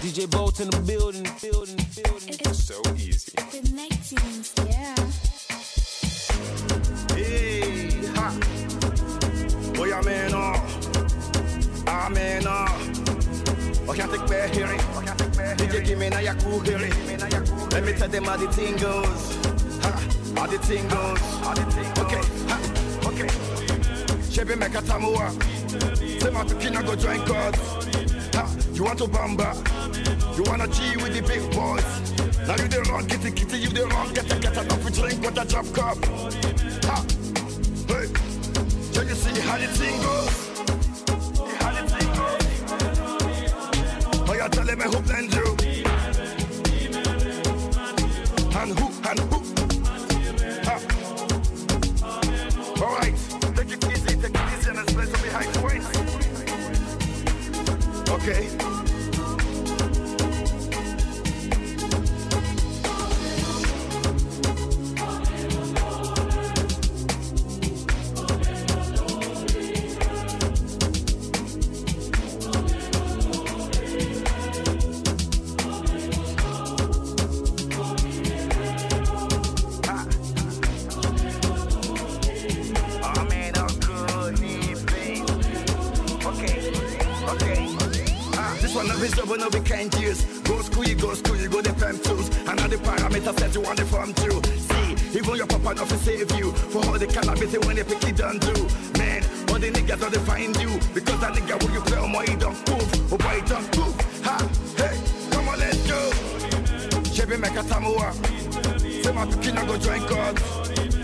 DJ Bolt in the building, building, building. It's so easy. Connecting, yeah. Hey, ha. Boy, I'm in awe. I'm in awe. I can't take back hearing. Oh, DJ, give me now your cool hearing. Let me tell them how the thing goes. Ha, how the thing goes. Okay, ha, okay. Chebe meka tamua. Say my tukina go join God. Ha, you want to bamba? You wanna G with the big boys? Now you the wrong, kitty kitty, you the wrong, get a get a enough drink with a drop cup. Ha, hey, so you see how the thing goes? How the thing goes? Oh, you telling me who blend you? And who, and who? Ha. All right, Okay. No we can't use. Go school, you go school, you go the fem tools. Another parameter set you want the from too. See, even your papa not to save you. For all the cannabis when they pick it done do. Man, all the niggas don't find you. Because that nigga when you play on my he don't move. Oh boy, don't move. Ha, hey, come on, let's go. Chebe meka tamua. Say my pikina go join God.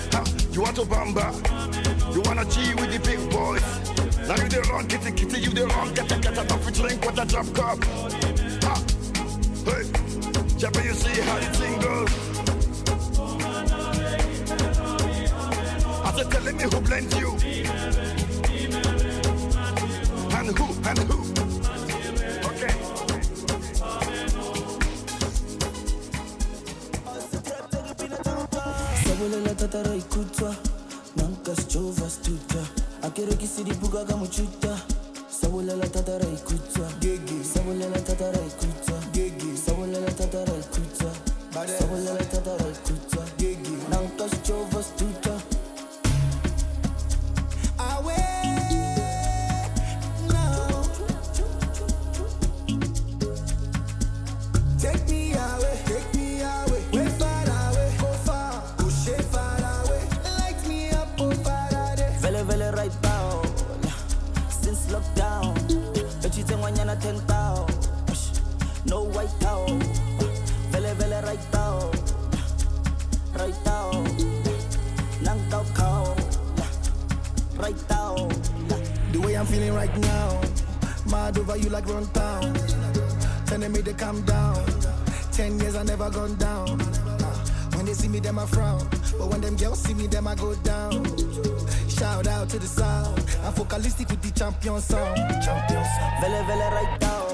You want to bamba? You wanna cheat with the big boys? Now you the wrong, kitty kitty, you the wrong, get a get a coffee drink with a drop cup. Ha, hey, Chebe, you see how the thing goes? I said, telling me who blends you, sabolela tatara ikutswa nanka sjova stuta. Akerekisi dibuka ka mochuta sabolela tatara ikutswa sabolela tatara ikutswa sabolela tatara ikutswa sabolela tatara ikutswa nanka sjova I'm feeling right now, mad over you like run town. Telling me to calm down. Ten years I never gone down. When they see me, them I frown. But when them girls see me, them I go down. Shout out to the sound. I'm focalistic with the champion sound. Champion sound. vele vele right now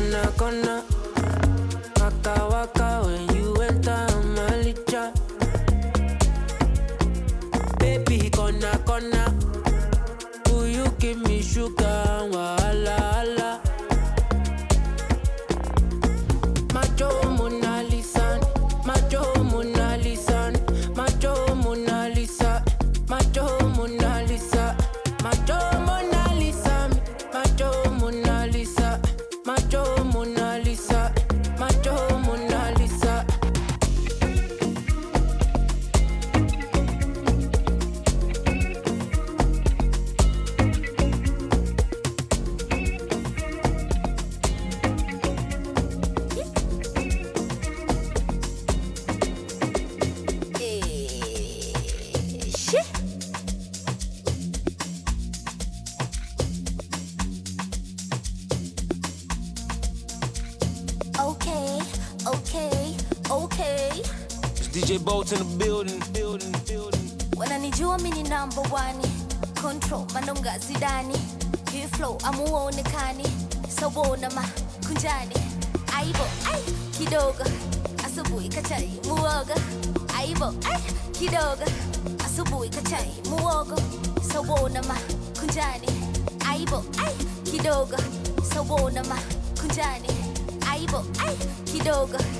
gonna, gonna. Waka waka when you enter Malicha. Baby, gonna, gonna. Will you give me sugar? 너만 군자니 아이보 아이 기도고.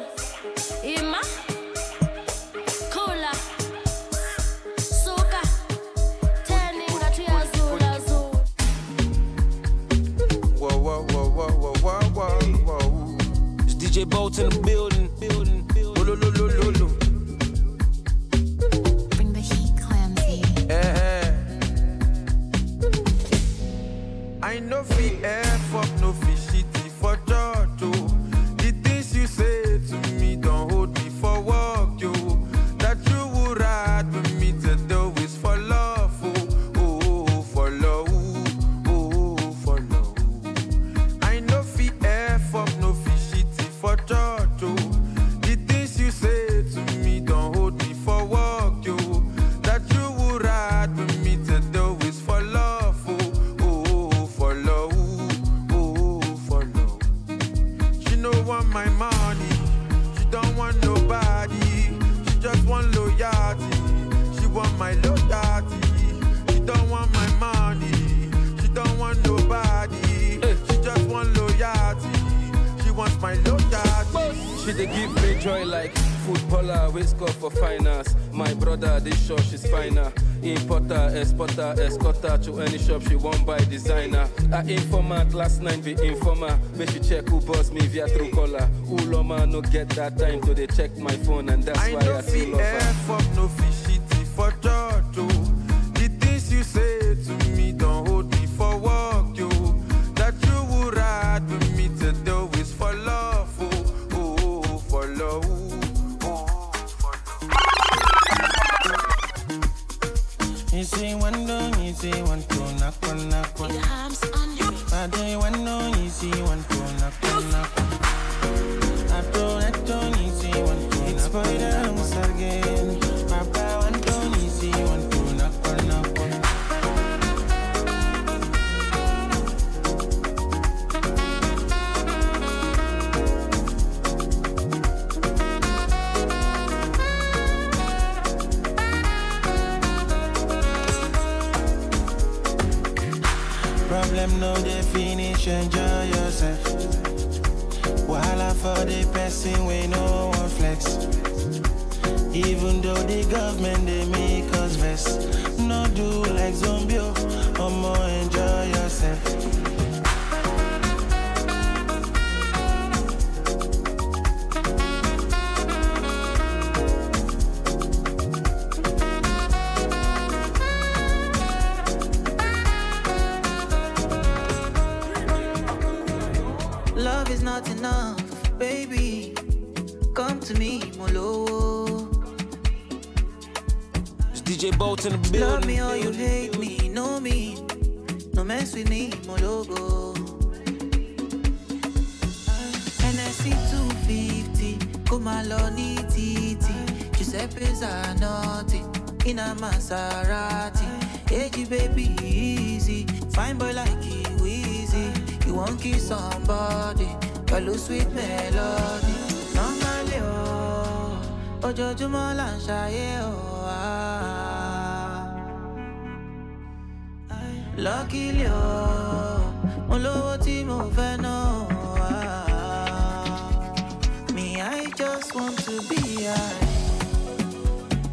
to the building. diner. I informant last night, be informer. Make she check who boss me via through caller. Who loma no get that time to they check my phone and that's I why I see love her. No fish. face are naughty. In a Maserati. Age baby easy. Fine boy like you easy. You won't kiss somebody. Pẹ̀lú sweet melody. Normally oh, oh, ojoojúmọ́ là ń ṣayé oh, ah. o. Luckily oh, mo lówó tí mo oh, náà. Me, I just want to be high.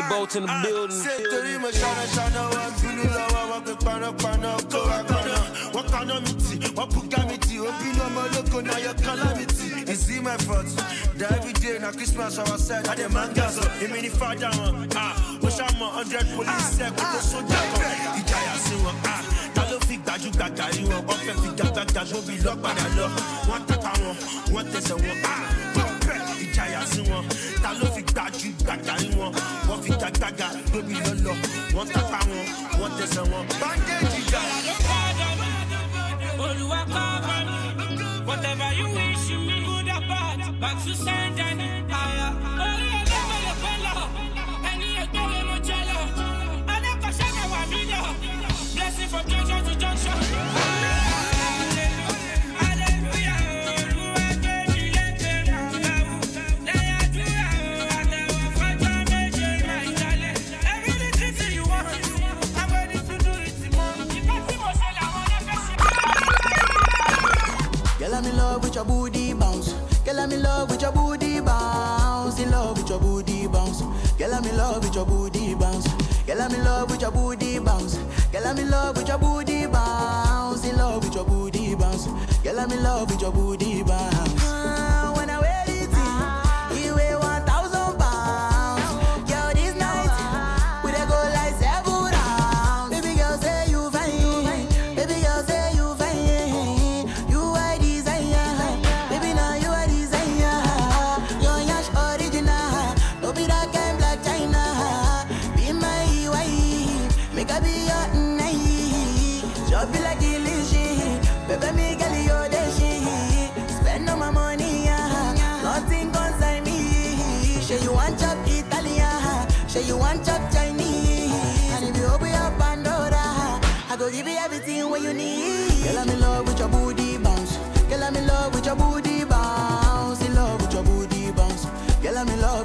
DJ Bolt in the building. Settori mo shana shana wa gulu la wa wa ke pano pano ko wa kono. Wa kono miti, wa puka no your calamity. My fault? That every day na Christmas our side. I dey man gas up. Ah, mo ṣa mọ hundred police ẹ̀ kó Ah, ta dáadáa sí wọn. Ta ló fi gbájú gbàgbà yín wọn? Wọ́n fi lóbi lọ́lọ́. Wọ́n tápá wọn wọ́n wọn. I'm in love with your booty. Girl, you everything what you need. Girl, I'm in love with your booty bounce. Girl, I'm in love with your booty bounce. In love with your booty bounce. Girl, I'm in love.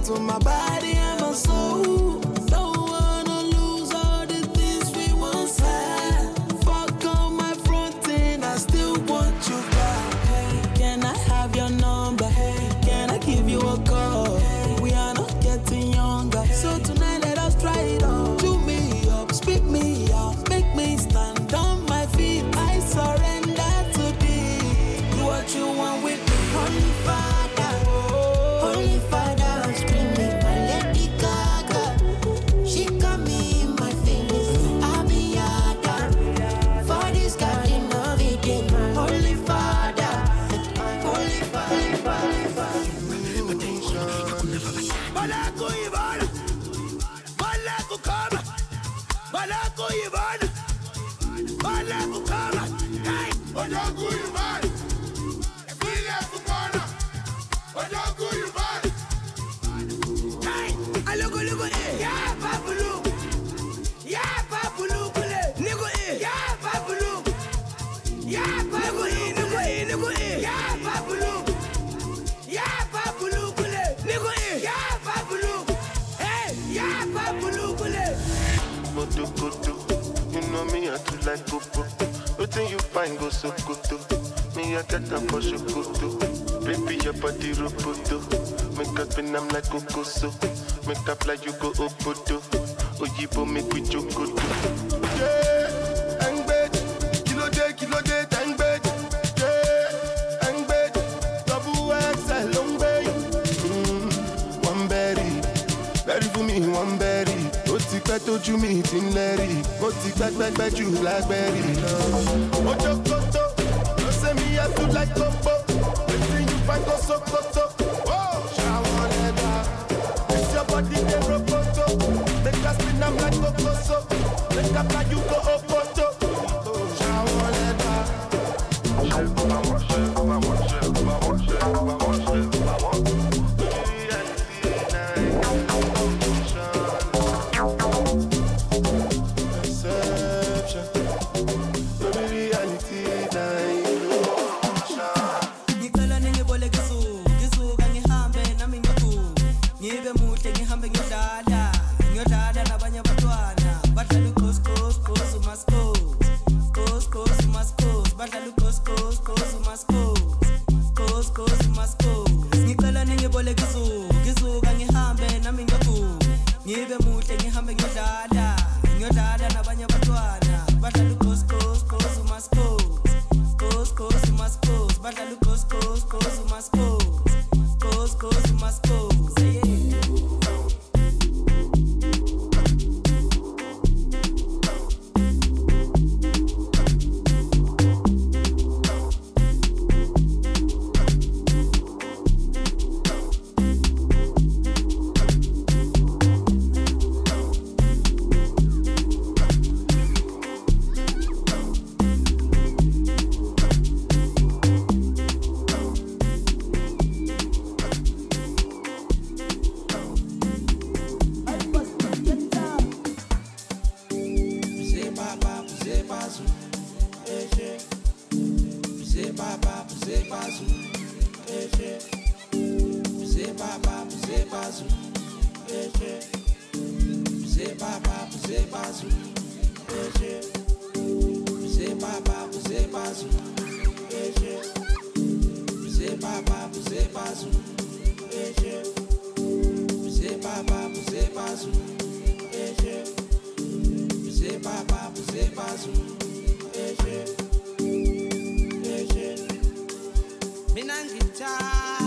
to my body. Wetin you find go Sokoto? Oh. Me I get am for Sokoto. Oh. Baby your body roboto. Oh, make up in am like Okoso. Make up like you go Obodo. Oyibo make we jokoto. Yeah. pẹ́ tójú mi ti ń lẹ́rì ó ti pẹ́pẹ́pẹ́ jù lágbẹ́rì náà. ló ṣe mí yá tú láì you find go so. bazu, beje. Ze baba, ze bazu, beje. Ze baba, ze bazu, beje. Ze baba, ze bazu, beje. Ze baba, ze bazu, beje. Ze baba, ze bazu, beje. Beje. Minangita.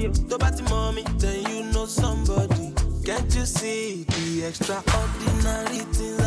you. To party mommy, then you know somebody. Can't you see the extraordinary things?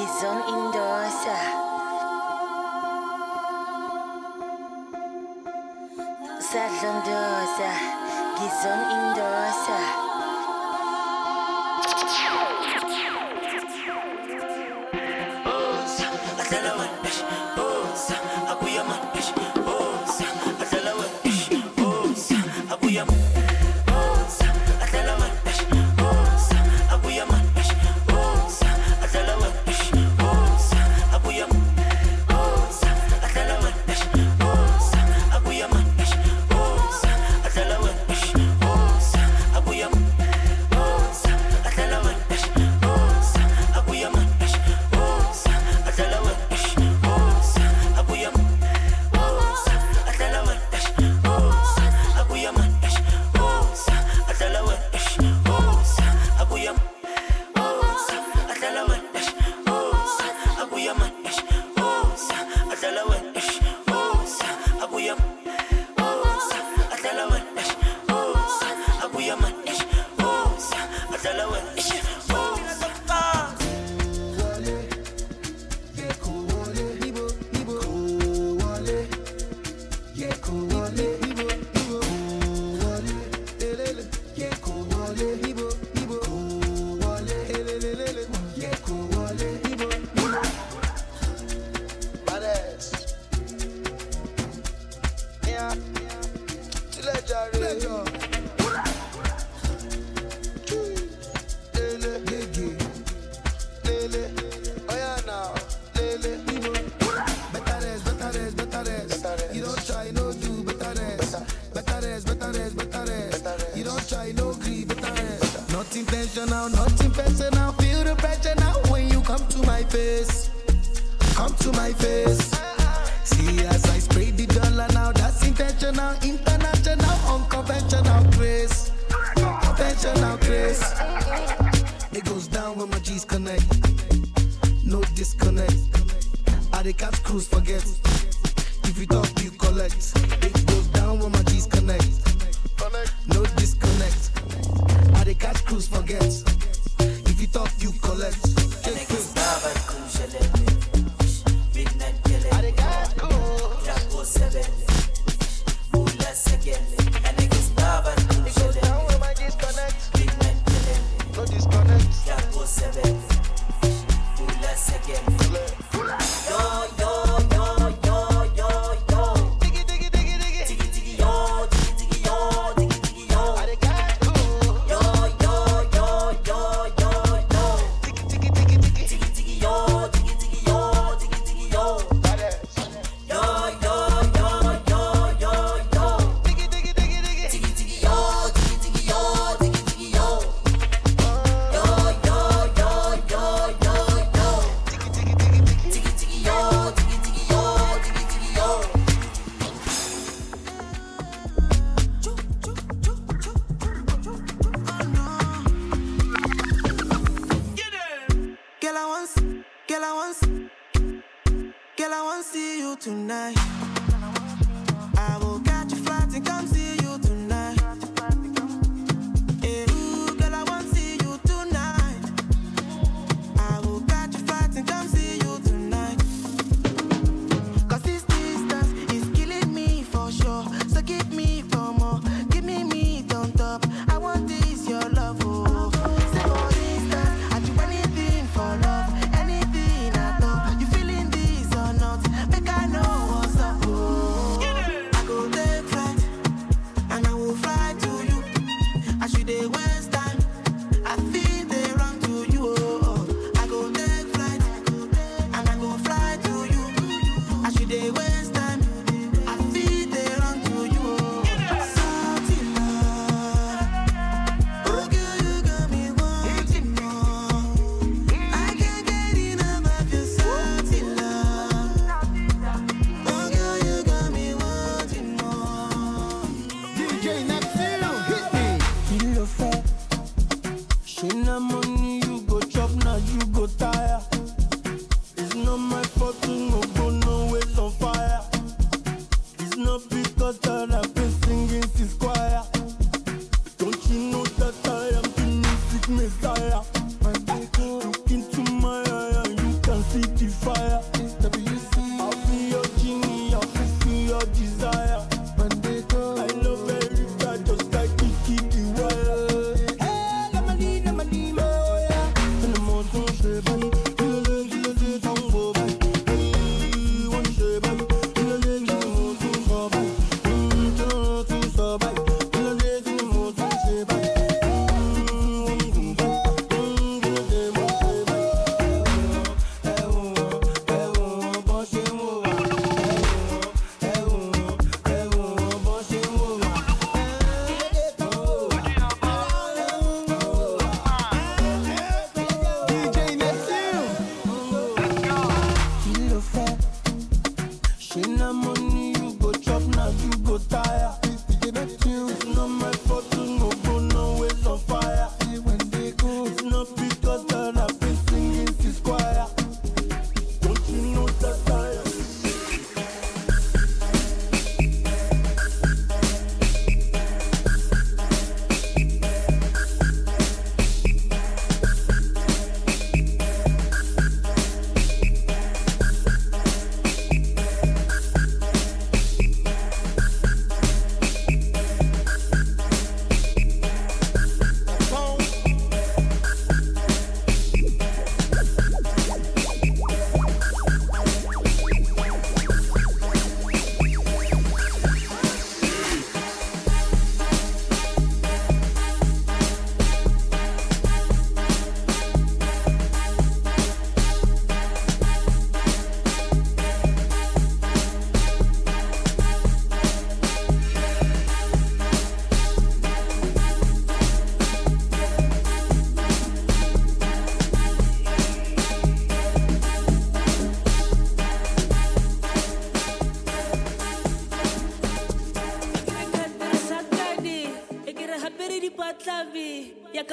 Gizon indoors. Salon. Gizon indosa. Not intentional, not impersonal. Feel the pressure now when you come to my face. Come to my face. See as I spray the dollar now, that's intentional, international, unconventional grace. Conventional grace. It goes down when my G's connect. No disconnect. I the catch cruise forget. If you talk, you collect.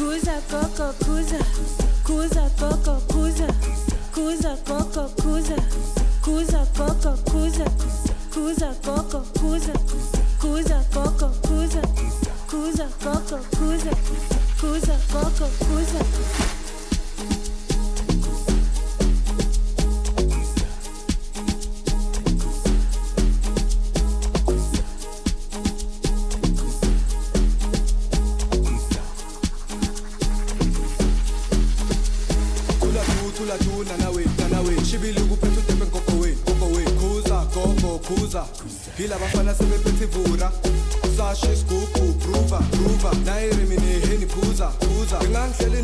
Kuza coco kuza, kuza coco kuza, kuza coco kuza, kuza coco kuza, kuza coco kuza, kuza coco kuza, kuza coco kuza, kuza coco kuza. hila vafana se vephethe vura sashe sigugu gruva gruva nayirimi niheni phuza. Phuza ndingandihleli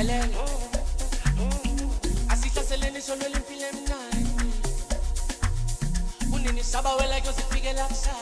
Hélène. Assis ça c'est only sur le limpi outside.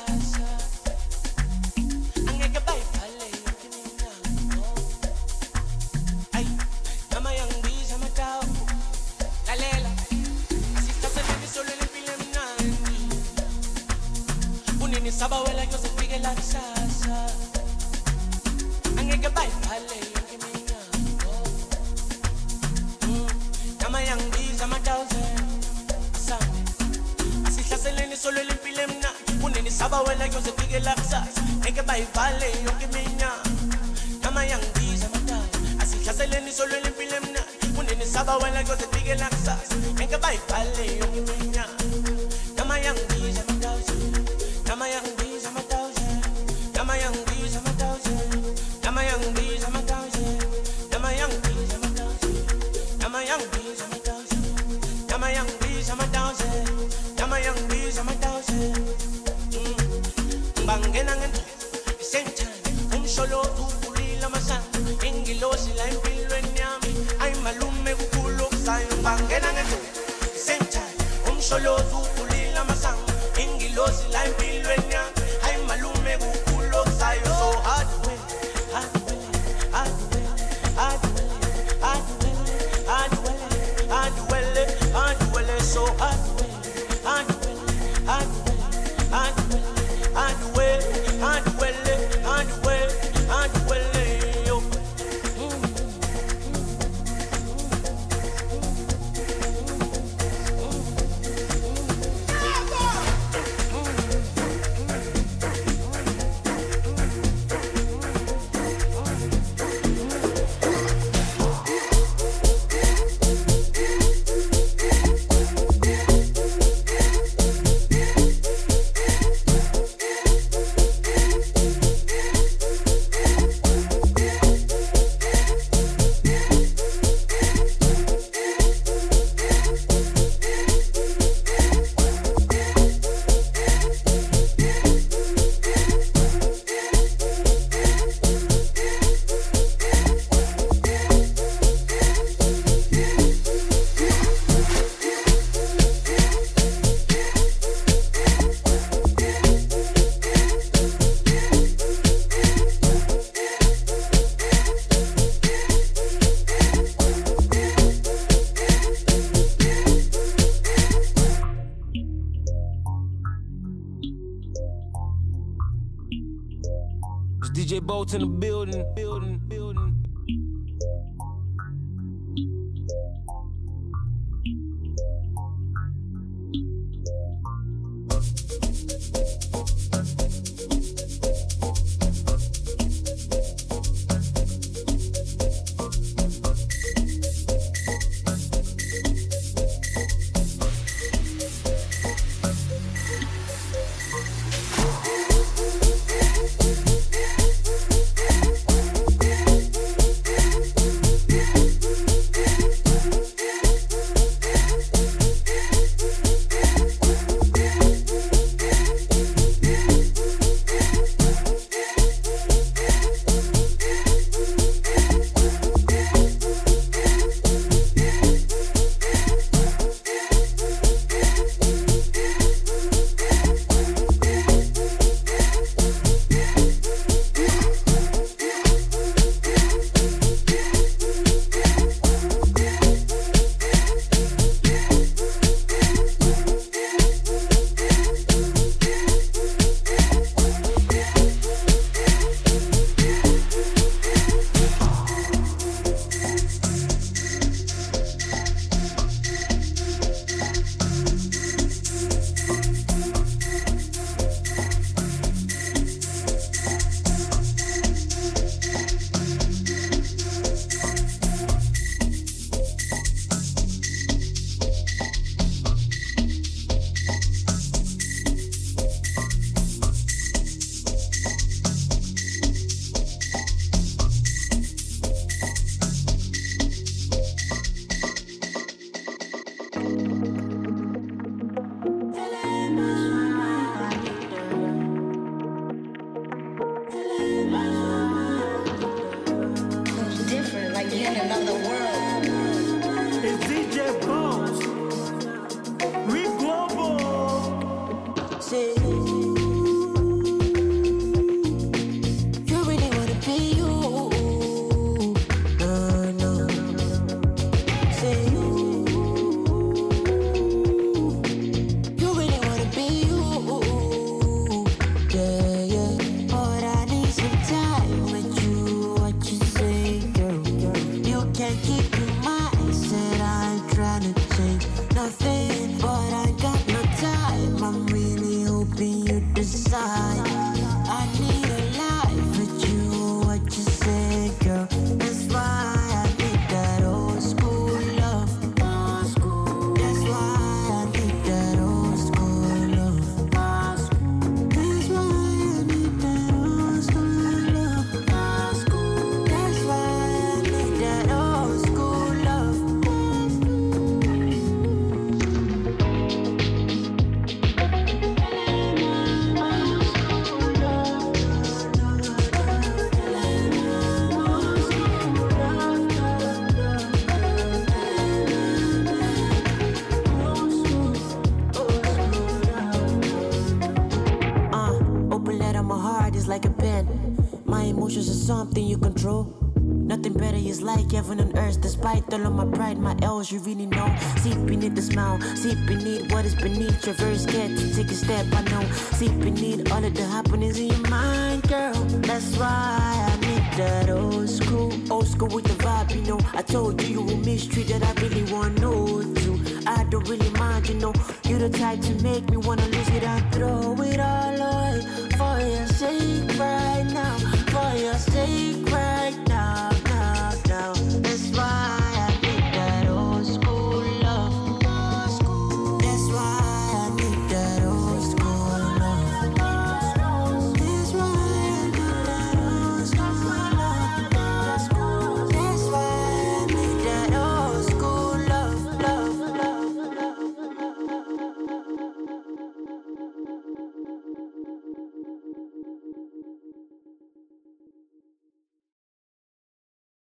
You really know. See beneath the smile, see beneath what is beneath. Very scared to take a step, I know. See beneath all of the happenings in your mind, girl. That's why I need that old school, old school with the vibe, you know. I told you you were that I really want to. I don't really mind, you know. You're the type to make me wanna lose it out